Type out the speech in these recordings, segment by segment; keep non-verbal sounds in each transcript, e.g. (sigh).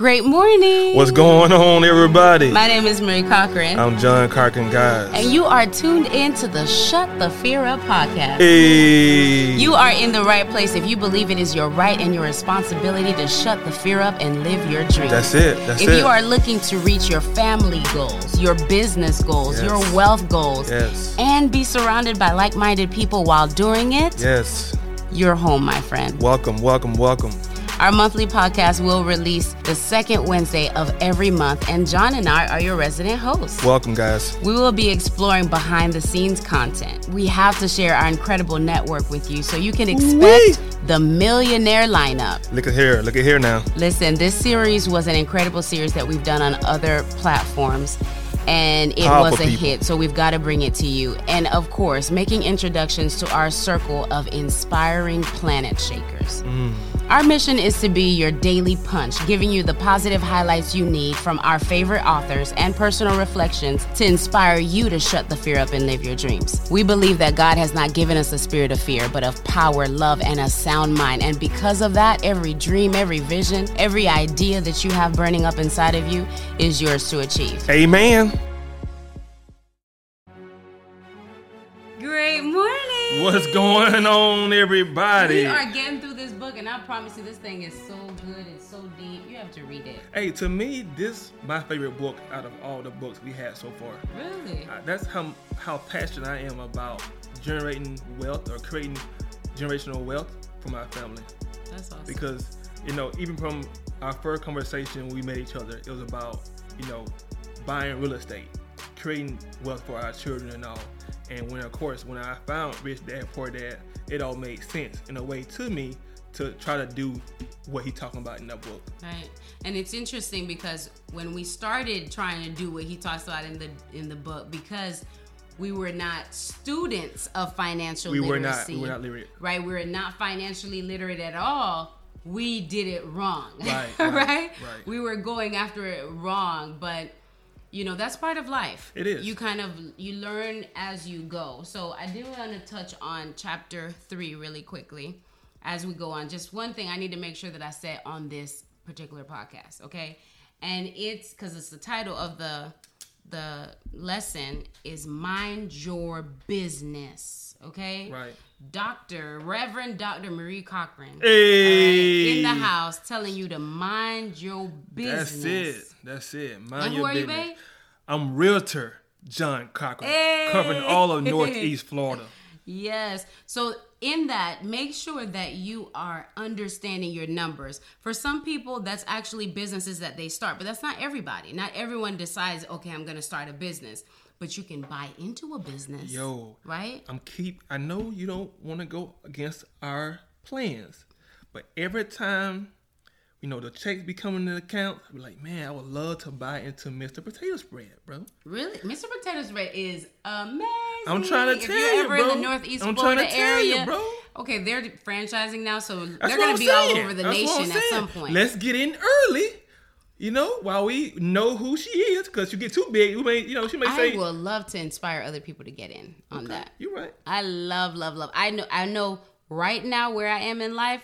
Great morning. What's going on, everybody? My name is Marie Cochran. I'm John Cochran, guys. And you are tuned in to the Shut the Fear Up podcast. Hey. You are in the right place if you believe it is your right and your responsibility to shut the fear up and live your dream. That's it. That's it. if it. you are looking to reach your family goals, your business goals, Yes. your wealth goals, Yes. and be surrounded by like minded people while doing it, Yes. you're home, my friend. Welcome, welcome, welcome. Our monthly podcast will release the second Wednesday of every month, and John and I are your resident hosts. Welcome, guys. We will be exploring behind the scenes content. We have to share our incredible network with you so you can expect the millionaire lineup. Look at here. Look at here now. Listen, this series was an incredible series that we've done on other platforms. And it Powerful was a people. hit, so we've got to bring it to you. And of course, making introductions to our circle of inspiring planet shakers. Mm. Our mission is to be your daily punch, giving you the positive highlights you need from our favorite authors and personal reflections to inspire you to shut the fear up and live your dreams. We believe that God has not given us a spirit of fear, but of power, love, and a sound mind. And because of that, every dream, every vision, every idea that you have burning up inside of you is yours to achieve. Amen. What's going on, everybody? We are getting through this book, and I promise you, this thing is so good. It's so deep. You have to read it. Hey, to me, this my favorite book out of all the books we had so far. Really? Uh, That's how how passionate I am about generating wealth or creating generational wealth for my family. That's awesome. because you know even from our first conversation we met each other it was about you know buying real estate creating wealth for our children and all and when of course when i found rich dad poor dad it all made sense in a way to me to try to do what he talking about in that book Right. And it's interesting because when we started trying to do what he talks about in the in the book, because we were not students of financial we were literacy. not we were not literate Right, we were not financially literate at all. We did it wrong. Right, (laughs) right, right, right. We were going after it wrong, but you know, that's part of life. It is. You kind of you learn as you go. So I do want to touch on chapter 3 really quickly as we go on. Just one thing I need to make sure that I said on this particular podcast, okay? And it's cuz it's the title of the the lesson is mind your business, okay? right Dr. Reverend Dr. Marie Cochran. hey In the house telling you to mind your business. that's it that's it mind And who your are you, business babe? i'm realtor john cochran Hey. covering all of northeast florida (laughs) Yes. So in that, make sure that you are understanding your numbers. For some people, that's actually businesses that they start, but that's not everybody. Not everyone decides, okay, I'm going to start a business, but you can buy into a business. Yo, Right? I'm keep. I know you don't want to go against our plans, but every time, you know, the checks be coming to the account, I be like, man, I would love to buy into Mr. Potato Spread, bro. Really? Mr. Potato Spread is amazing. I'm trying to if tell you're you, ever bro. in the Northeast I'm trying Florida to tell you, area, bro. Okay, they're franchising now, so That's they're going I'm be all over the That's nation at some point. Let's get in early. You know, while we know who she is, because you get too big, you may, you know, she may I say, I would love to inspire other people to get in on that. "You're right." I love, love, love. I know, I know right now where I am in life.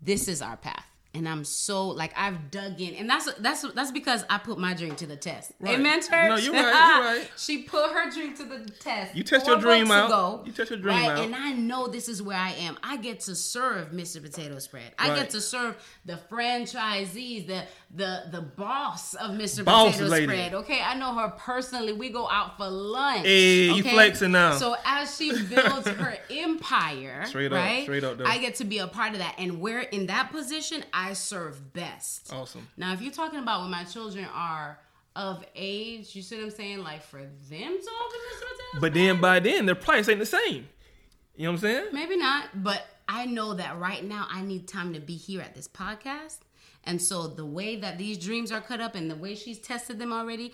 This is our path, and I'm so like I've dug in, and that's that's that's because I put my dream to the test. Right. Amen, church. No, you're (laughs) right, you're right. she put her dream to the test. You test your dream out. ago, You test your dream right? out. And I know this is where I am. I get to serve Mr. Potato Spread. I Right. get to serve the franchisees, the the the boss of Mr. Boss Potato lady. Spread. Okay, I know her personally. We go out for lunch. Hey, you flexing now. So as she builds her (laughs) empire, Straight up, right? straight up, though. I get to be a part of that, and we're in that position, I serve best. Awesome. Now, if you're talking about when my children are of age, you see what I'm saying? Like for them to open this hotel, But then by then, their price ain't the same. You know what I'm saying? maybe not. But I know that right now, I need time to be here at this podcast. And so the way that these dreams are cut up and the way she's tested them already,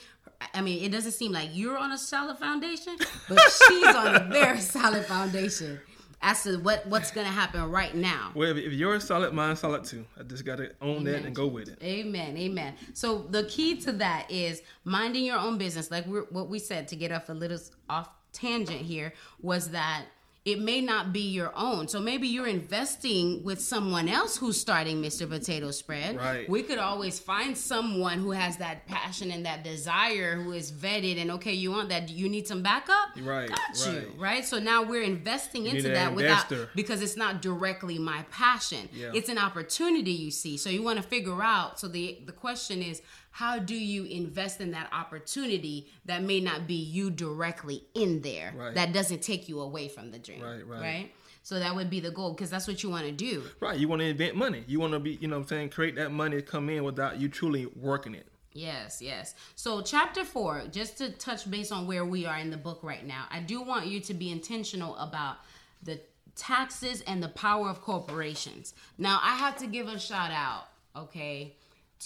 I mean, it doesn't seem like you're on a solid foundation, but she's on a very (laughs) solid foundation as to what what's gonna happen right now. Well, if, you're solid, mine's solid too. I just gotta own that and go with it. Amen. Amen. So the key to that is minding your own business. Like we're, what we said to get off a little off tangent here was that it may not be your own. So maybe you're investing with someone else who's starting Mr. Potato Spread. Right. We could always find someone who has that passion and that desire, who is vetted, and okay, you want that? You need some backup. Right, Got you. right. Right. So now we're investing into that without because it's not directly my passion. Yeah. It's an opportunity you see. So you want to figure out. So the the question is, how do you invest in that opportunity that may not be you directly in there? Right. That doesn't take you away from the dream. Right, right. Right. So that would be the goal because that's what you want to do. Right. You want to invent money. You want to be, you know what I'm saying, create that money to come in without you truly working it. Yes, yes. So, chapter four, just to touch base on where we are in the book right now, I do want you to be intentional about the taxes and the power of corporations. Now, I have to give a shout out, okay,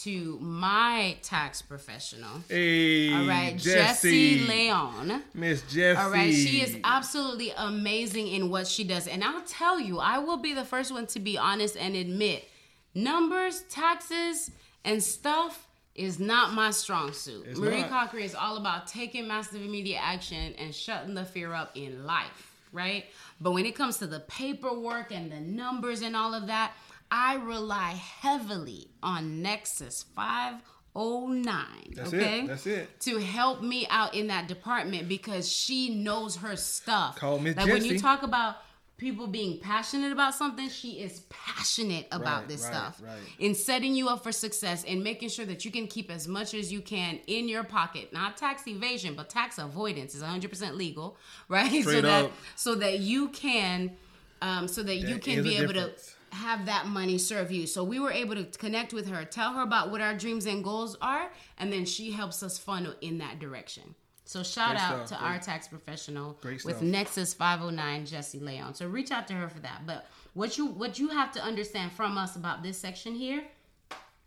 to my tax professional. Hey, All right, Jessie. Jessie Leone. Miss Jessie. All right, she is absolutely amazing in what she does. And I'll tell you, I will be the first one to be honest and admit numbers, taxes, and stuff is not my strong suit. It's Marie not. Cocker is all about taking massive immediate action and shutting the fear up in life, right? But when it comes to the paperwork and the numbers and all of that, I rely heavily on Nexus 509. That's okay? it. That's it. to help me out in that department because she knows her stuff. Call Miss Like when you talk about people being passionate about something, she is passionate about Right, this right, stuff. right. In setting you up for success and making sure that you can keep as much as you can in your pocket. Not tax evasion, but tax avoidance is 100% legal, (laughs) right? so Straight that so that you can um so that, you can be able difference. to have that money serve you. So we were able to connect with her, tell her about what our dreams and goals are, and then she helps us funnel in that direction. So shout Great out stuff. to our tax professional with. Nexus 509 Jessie Leone. So reach out to her for that. But what you what you have to understand from us about this section here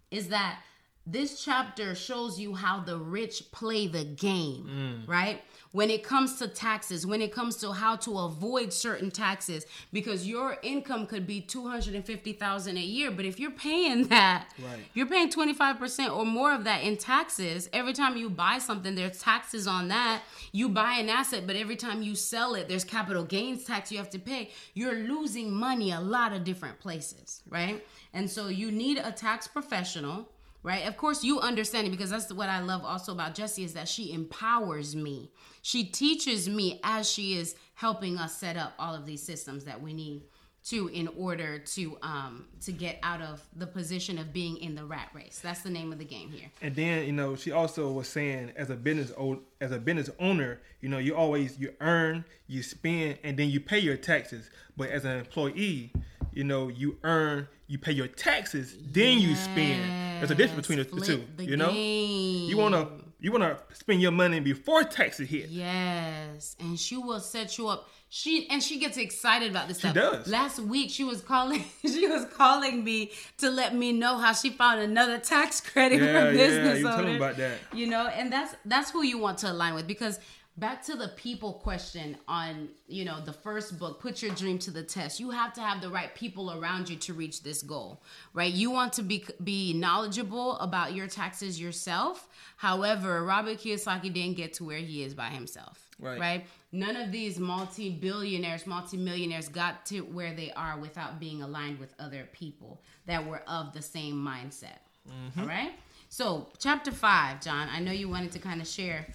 is that this chapter shows you how the rich play the game, mm. right? When it comes to taxes, when it comes to how to avoid certain taxes, because your income could be two hundred and fifty thousand a year, but if you're paying that, Right. you're paying twenty five percent or more of that in taxes. Every time you buy something, there's taxes on that. You buy an asset, but every time you sell it, there's capital gains tax you have to pay. You're losing money a lot of different places, right? And so you need a tax professional right? Of course, you understand it because that's what I love also about Jessie is that she empowers me. She teaches me as she is helping us set up all of these systems that we need to in order to um to get out of the position of being in the rat race. That's the name of the game here. And then you know she also was saying as a business as a business owner, you know you always you earn, you spend, and then you pay your taxes. But as an employee, you know you earn, you pay your taxes, then you spend. There's a difference between the, the two. The You know, game. you wanna you wanna spend your money before taxes hit. Yes, and she will set you up. She and she gets excited about this stuff. does. Last week she was calling. (laughs) She was calling me to let me know how she found another tax credit Yeah, for yeah, business you told me about that. You know, and that's that's who you want to align with because back to the people question on you know the first book put your dream to the test. You have to have the right people around you to reach this goal right? You want to be be knowledgeable about your taxes yourself. However robert kiyosaki didn't get to where he is by himself Right. right? None of these multi-billionaires multi-millionaires got to where they are without being aligned with other people that were of the same mindset Mm-hmm. all right? So chapter five john i know you wanted to kind of share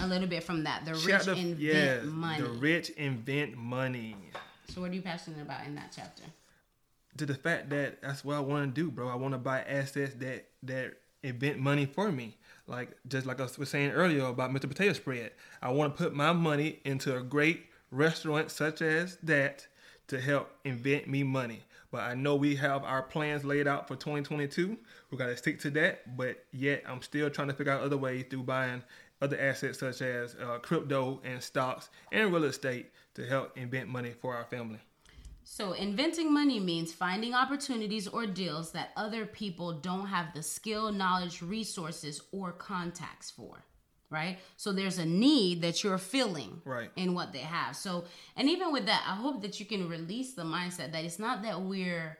a little bit from that the rich invent yeah, money The rich invent money. so what are you passionate about in that chapter to the fact that that's what I want to do, bro. I want to buy assets that that invent money for me. Like just like I was saying earlier about Mr. Potato Spread. I want to put my money into a great restaurant such as that to help invent me money. But I know we have our plans laid out for 2022. We got to stick to that. But yet I'm still trying to figure out other ways through buying other assets such as uh, crypto and stocks and real estate to help invent money for our family. So, inventing money means finding opportunities or deals that other people don't have the skill, knowledge, resources, or contacts for. Right? So, there's a need that you're filling Right. in what they have. So, and even with that, I hope that you can release the mindset that it's not that we're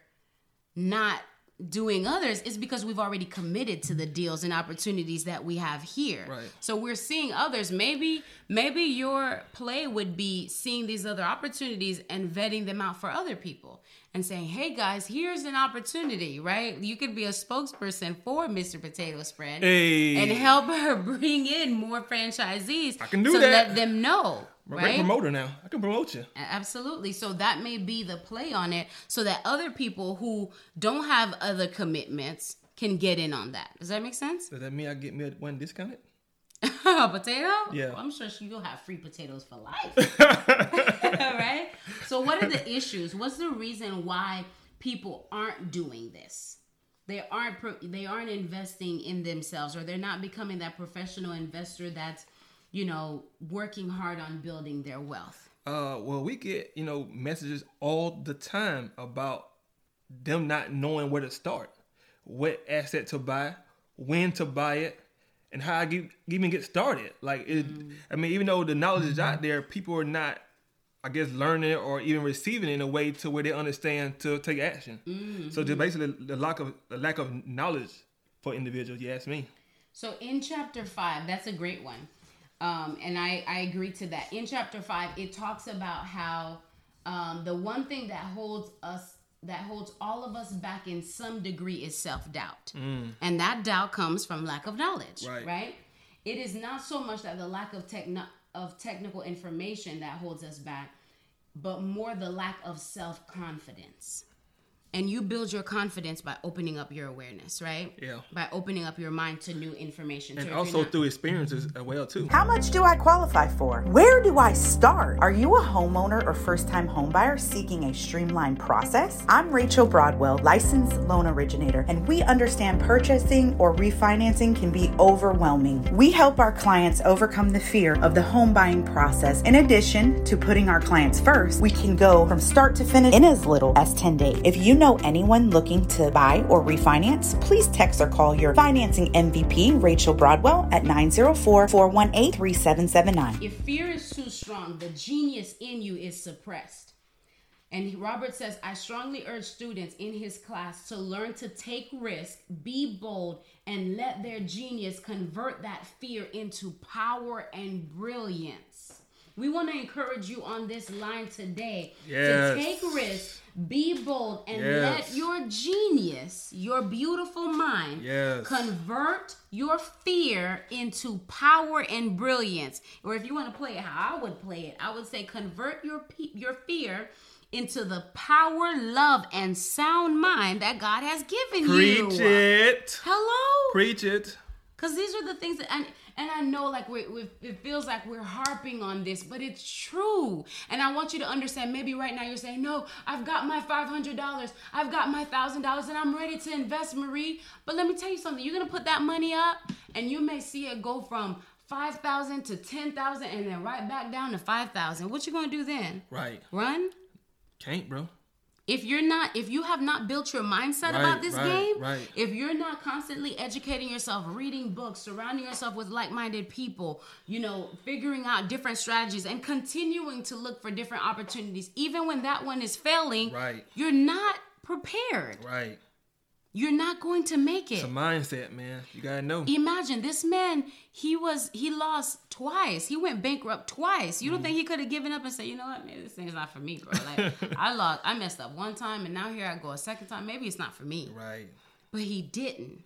not doing others is because we've already committed to the deals and opportunities that we have here. Right. So we're seeing others. Maybe maybe your play would be seeing these other opportunities and vetting them out for other people and saying, "Hey guys, here's an opportunity, right? You could be a spokesperson for Mr. Potato Spread Hey. and help her (laughs) bring in more franchisees I can do to that. let them know, I'm a great right? promoter now. I can promote you. Absolutely. So that may be the play on it so that other people who don't have other commitments can get in on that. Does that make sense? Does that mean I get me a one discounted? (laughs) Potato? Yeah. Well, I'm sure she- you'll have free potatoes for life. (laughs) (laughs) right? So, what are the issues? What's the reason why people aren't doing this? They aren't pro- they aren't investing in themselves, or they're not becoming that professional investor that's you know working hard on building their wealth. Uh, well, we get you know messages all the time about them not knowing where to start, what asset to buy, when to buy it, and how I get, even get started. Like, it, mm-hmm. I mean, even though the knowledge is out mm-hmm. there, people are not, I guess, learning or even receiving it in a way to where they understand to take action. So, mm-hmm. just basically, the lack of the lack of knowledge for individuals. You ask me. So in chapter five, that's a great one. Um, and I, I agree to that. In chapter five, it talks about how um, the one thing that holds us that holds all of us back in some degree is self-doubt. And that doubt comes from lack of knowledge. Right. Right? It is not so much that the lack of techno- of technical information that holds us back, but more the lack of self-confidence. And you build your confidence by opening up your awareness, right? Yeah. By opening up your mind to new information. And So also not- through experiences as well too. How much do I qualify for? Where do I start? Are you a homeowner or first time homebuyer seeking a streamlined process? I'm Rachel Broadwell, licensed loan originator, and we understand purchasing or refinancing can be overwhelming. We help our clients overcome the fear of the home buying process. In addition to putting our clients first, we can go from start to finish in as little as 10 days. If you know anyone looking to buy or refinance, please text or call your financing MVP, Rachel Broadwell, at 904 418 3779. if fear is too strong, the genius in you is suppressed. And Robert says, I strongly urge students in his class to learn to take risk, be bold, and let their genius convert that fear into power and brilliance. We want to encourage you on this line today Yes. to take risks, be bold, and Yes. let your genius, your beautiful mind, Yes. convert your fear into power and brilliance. Or if you want to play it how I would play it, I would say convert your pe- your fear into the power, love, and sound mind that God has given you. Preach it. Hello. Preach it. Because these are the things that, and, and I know like we, it feels like we're harping on this, but it's true. And I want you to understand maybe right now you're saying, no, I've got my $500, I've got my $1,000, and I'm ready to invest, Marie. But let me tell you something you're going to put that money up, and you may see it go from 5000 to 10000 and then right back down to 5000 What you going to do then? Right. Run? Can't, bro. If you're not if you have not built your mindset Right, about this right, game right. if you're not constantly educating yourself reading books surrounding yourself with like-minded people you know figuring out different strategies and continuing to look for different opportunities even when that one is failing Right. you're not prepared Right. You're not going to make it. It's a mindset, man. You gotta know. imagine this man he was he lost twice. He went bankrupt twice. You don't Mm-hmm. think he could have given up and said you know what man, this thing's not for me bro. Like (laughs) i lost i messed up one time and now here i go a second time. Maybe it's not for me. Right. but he didn't.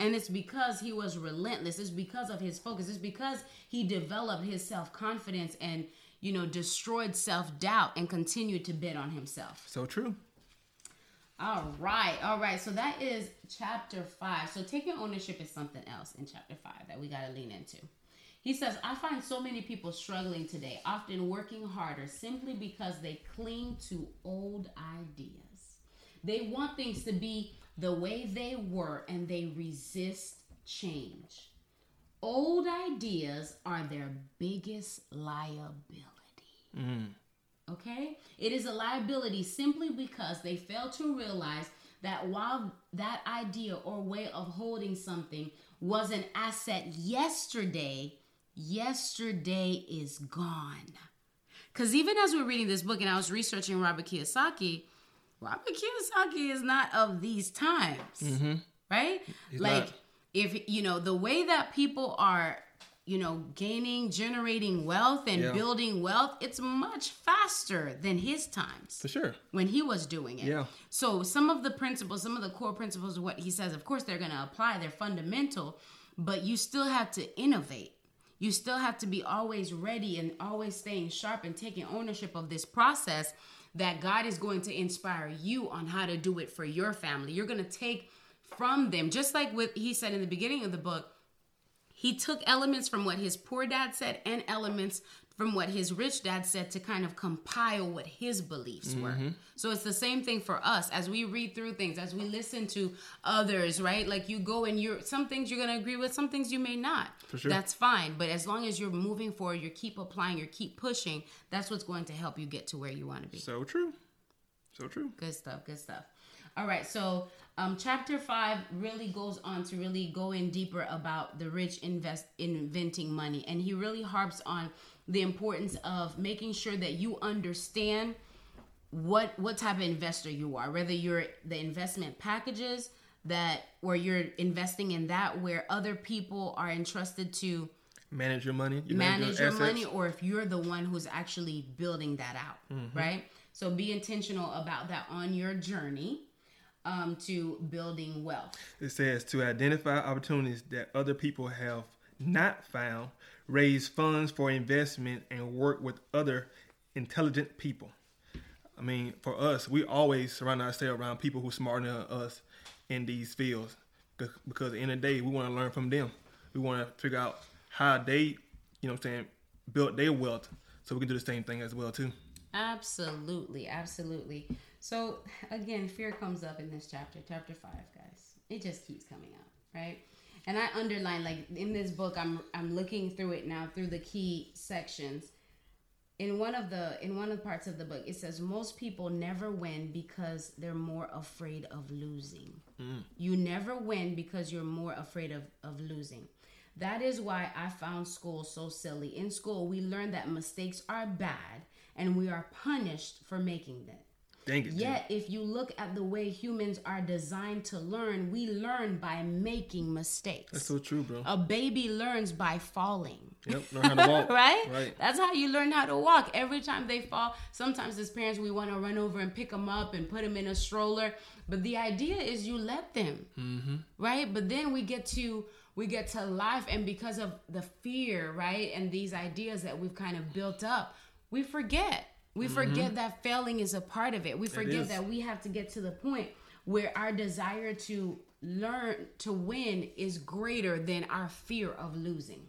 And it's because he was relentless. It's because of his focus. It's because he developed his self-confidence and you know destroyed self-doubt and continued to bet on himself. So true. All right, all right. So that is chapter five. So taking ownership is something else in chapter five that we got to lean into. He says, I find so many people struggling today, often working harder simply because they cling to old ideas. They want things to be the way they were and they resist change. Old ideas are their biggest liability. Mm-hmm. Okay? It is a liability simply because they fail to realize that while that idea or way of holding something was an asset yesterday, yesterday is gone. Because even as we're reading this book and I was researching Robert Kiyosaki, Robert Kiyosaki is not of these times, mm-hmm. right? like, not. if you know the way that people are, you know, gaining, generating wealth and Yeah. building wealth, it's much faster than his times For sure. when he was doing it. Yeah. So some of the principles, some of the core principles of what he says, of course, they're going to apply. They're fundamental, but you still have to innovate. You still have to be always ready and always staying sharp and taking ownership of this process that God is going to inspire you on how to do it for your family. You're going to take from them, just like what he said in the beginning of the book, he took elements from what his poor dad said and elements from what his rich dad said to kind of compile what his beliefs were. Mm-hmm. So it's the same thing for us as we read through things, as we listen to others, right? Like you go and you're some things you're gonna agree with, some things you may not. For sure. That's fine. But as long as you're moving forward, you keep applying, you keep pushing, that's what's going to help you get to where you want to be. So true. So true. Good stuff. Good stuff. All right. So, um, chapter five really goes on to really go in deeper about the rich invest inventing money, and he really harps on the importance of making sure that you understand what what type of investor you are. Whether you're the investment packages that, or you're investing in that where other people are entrusted to Manage your money. You manage your assets. money or if you're the one who's actually building that out Mm-hmm. right so be intentional about that on your journey um, to building wealth It says to identify opportunities that other people have not found, raise funds for investment, and work with other intelligent people. I mean, for us, we always surround ourselves around people who are smarter than us in these fields, because at the end of the day, we want to learn from them. We want to figure out how they, you know, what I'm saying, built their wealth, so we can do the same thing as well too. absolutely absolutely so again fear comes up in this chapter chapter five guys. It just keeps coming up right? And i underline like in this book i'm i'm looking through it now through the key sections. In one of the in one of the parts of the book it says most people never win because they're more afraid of losing. Hmm. You never win because you're more afraid of of losing. That is why i found school so silly. In school we learn that mistakes are bad and we are punished for making them Dang it. Yet, if you look at the way humans are designed to learn, we learn by making mistakes. That's so true, bro. A baby learns by falling. Yep, learn how to walk. (laughs) right? Right. That's how you learn how to walk. Every time they fall, sometimes as parents, we want to run over and pick them up and put them in a stroller. But the idea is you let them, Mm-hmm. right? But then we get to we get to life, and because of the fear, right, and these ideas that we've kind of built up, we forget. We forget that failing is a part of it. We forget Mm-hmm. that we have to get to the point where our desire to learn to win is greater than our fear of losing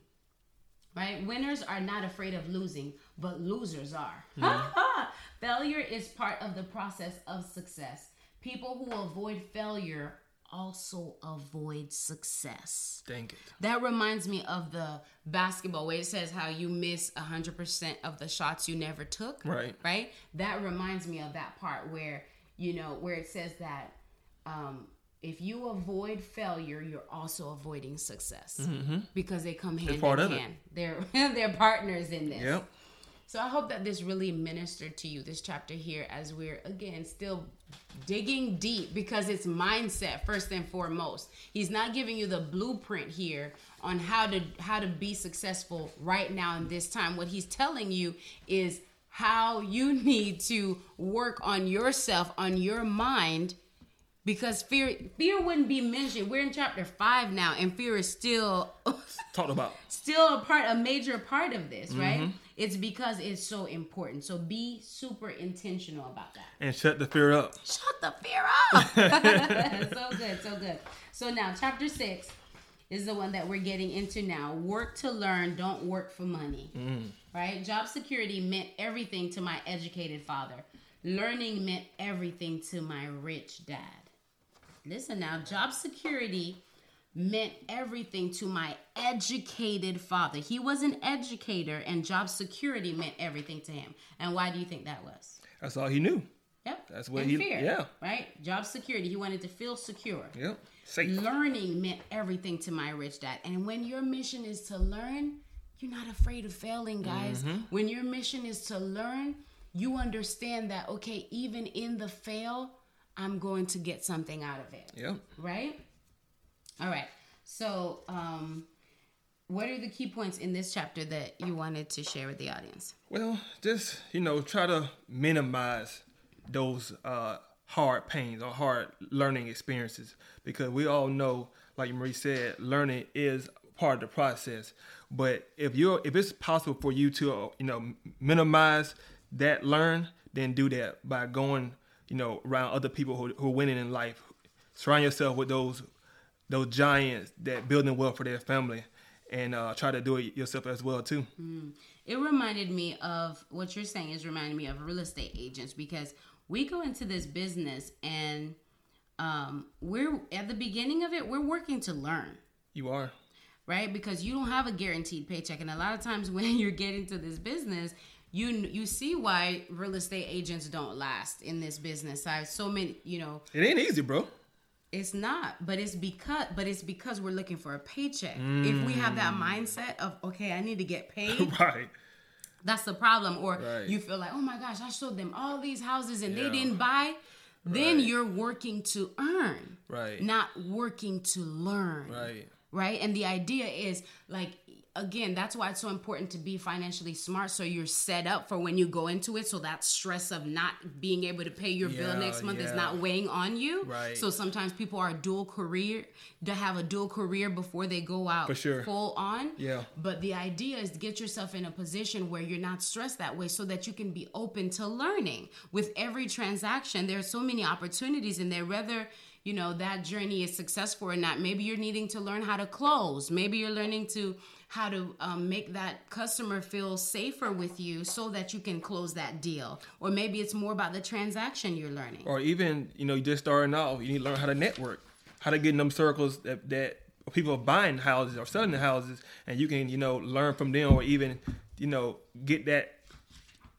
right? Winners are not afraid of losing, but losers are. (laughs) failure is part of the process of success. People who avoid failure also avoid success. Dang it. That reminds me of the basketball where it says how you miss 100% of the shots you never took. Right. Right? That reminds me of that part where, you know, where it says that um, if you avoid failure, you're also avoiding success because they come hand in it. hand. They're (laughs) they're partners in this. Yep. So I hope that this really ministered to you, this chapter here, as we're again still digging deep because it's mindset first and foremost. He's not giving you the blueprint here on how to how to be successful right now in this time. What he's telling you is how you (laughs) need to work on yourself, on your mind, because fear fear wouldn't be mentioned. We're in chapter five now, and fear is still (laughs) Talked about. still a part a major part of this right mm-hmm. It's because it's so important. So be super intentional about that. And shut the fear up. shut the fear up. (laughs) (laughs) So good so good. So now chapter six is the one that we're getting into now. Work to learn don't work for money. Mm. Right? Job security meant everything to my educated father. Learning meant everything to my rich dad. Listen now job security meant everything to my educated father he was an educator and job security meant everything to him and why do you think that was That's all he knew. Yep. That's what and he- fear. yeah. Right? Job security. He wanted to feel secure. Yep. Safe. Learning meant everything to my rich dad. And when your mission is to learn, you're not afraid of failing, guys. Mm-hmm. When your mission is to learn, you understand that, okay, even in the fail, I'm going to get something out of it. Yeah. Right? All right. So, um, what are the key points in this chapter that you wanted to share with the audience? Well, just you know, try to minimize those uh, hard pains or hard learning experiences because we all know, like Marie said, learning is part of the process. But if you're if it's possible for you to you know minimize that learn, then do that by going you know around other people who, who are winning in life. Surround yourself with those those giants that building wealth for their family and uh, try to do it yourself as well too. Mm. It reminded me of what you're saying is reminding me of real estate agents because we go into this business and um, we're at the beginning of it we're working to learn. You are right because you don't have a guaranteed paycheck, and a lot of times (laughs) when you're getting to this business. You, you see why real estate agents don't last in this business. I have so many, you know. It ain't easy, bro. It's not, but it's because but it's because we're looking for a paycheck. Mm. If we have that mindset of okay, I need to get (laughs) paid. right. That's the problem. Or right. you feel like, oh my gosh, I showed them all these houses and yeah. they didn't buy. Then right. you're working to earn. Right. Not working to learn. Right. Right. And the idea is like again, that's why it's so important to be financially smart so you're set up for when you go into it. So that stress of not being able to pay your yeah, bill next month yeah. is not weighing on you. Right. So sometimes people are dual career to have a dual career before they go out for sure. full on. Yeah. But the idea is to get yourself in a position where you're not stressed that way so that you can be open to learning. With every transaction, there are so many opportunities in there, whether you know that journey is successful or not maybe you're needing to learn how to close maybe you're learning to how to um, make that customer feel safer with you so that you can close that deal or maybe it's more about the transaction you're learning or even you know you just starting off you need to learn how to network how to get in them circles that, that people are buying houses or selling the houses and you can you know learn from them or even you know get that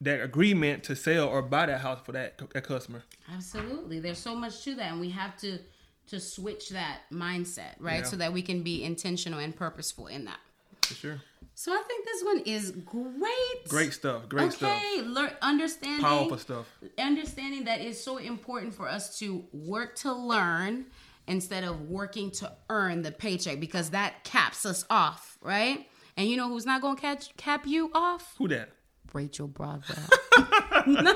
that agreement to sell or buy that house for that, that customer. Absolutely. There's so much to that and we have to to switch that mindset, right? Yeah. So that we can be intentional and purposeful in that. For sure. So I think this one is great. Great stuff. Great okay. stuff. Okay, learn understanding powerful stuff. Understanding that it's so important for us to work to learn instead of working to earn the paycheck because that caps us off, right? And you know who's not gonna catch cap you off? Who that? Rachel Broadwell. (laughs)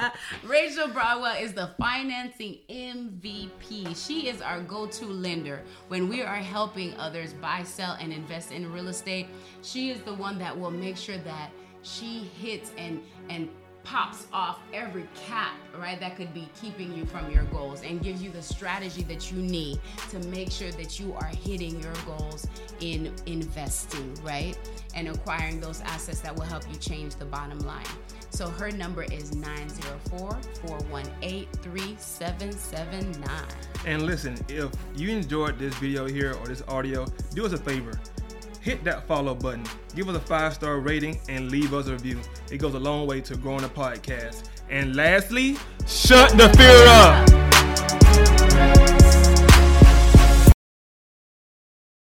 (laughs) Rachel Broadwell is the financing MVP. She is our go to lender when we are helping others buy, sell, and invest in real estate. She is the one that will make sure that she hits and and pops off every cap, right, that could be keeping you from your goals and gives you the strategy that you need to make sure that you are hitting your goals in investing, right? And acquiring those assets that will help you change the bottom line. So her number is 904 418 3779. And listen, if you enjoyed this video here or this audio, do us a favor hit that follow button, give us a five star rating, and leave us a review. It goes a long way to growing the podcast. And lastly, shut the fear up.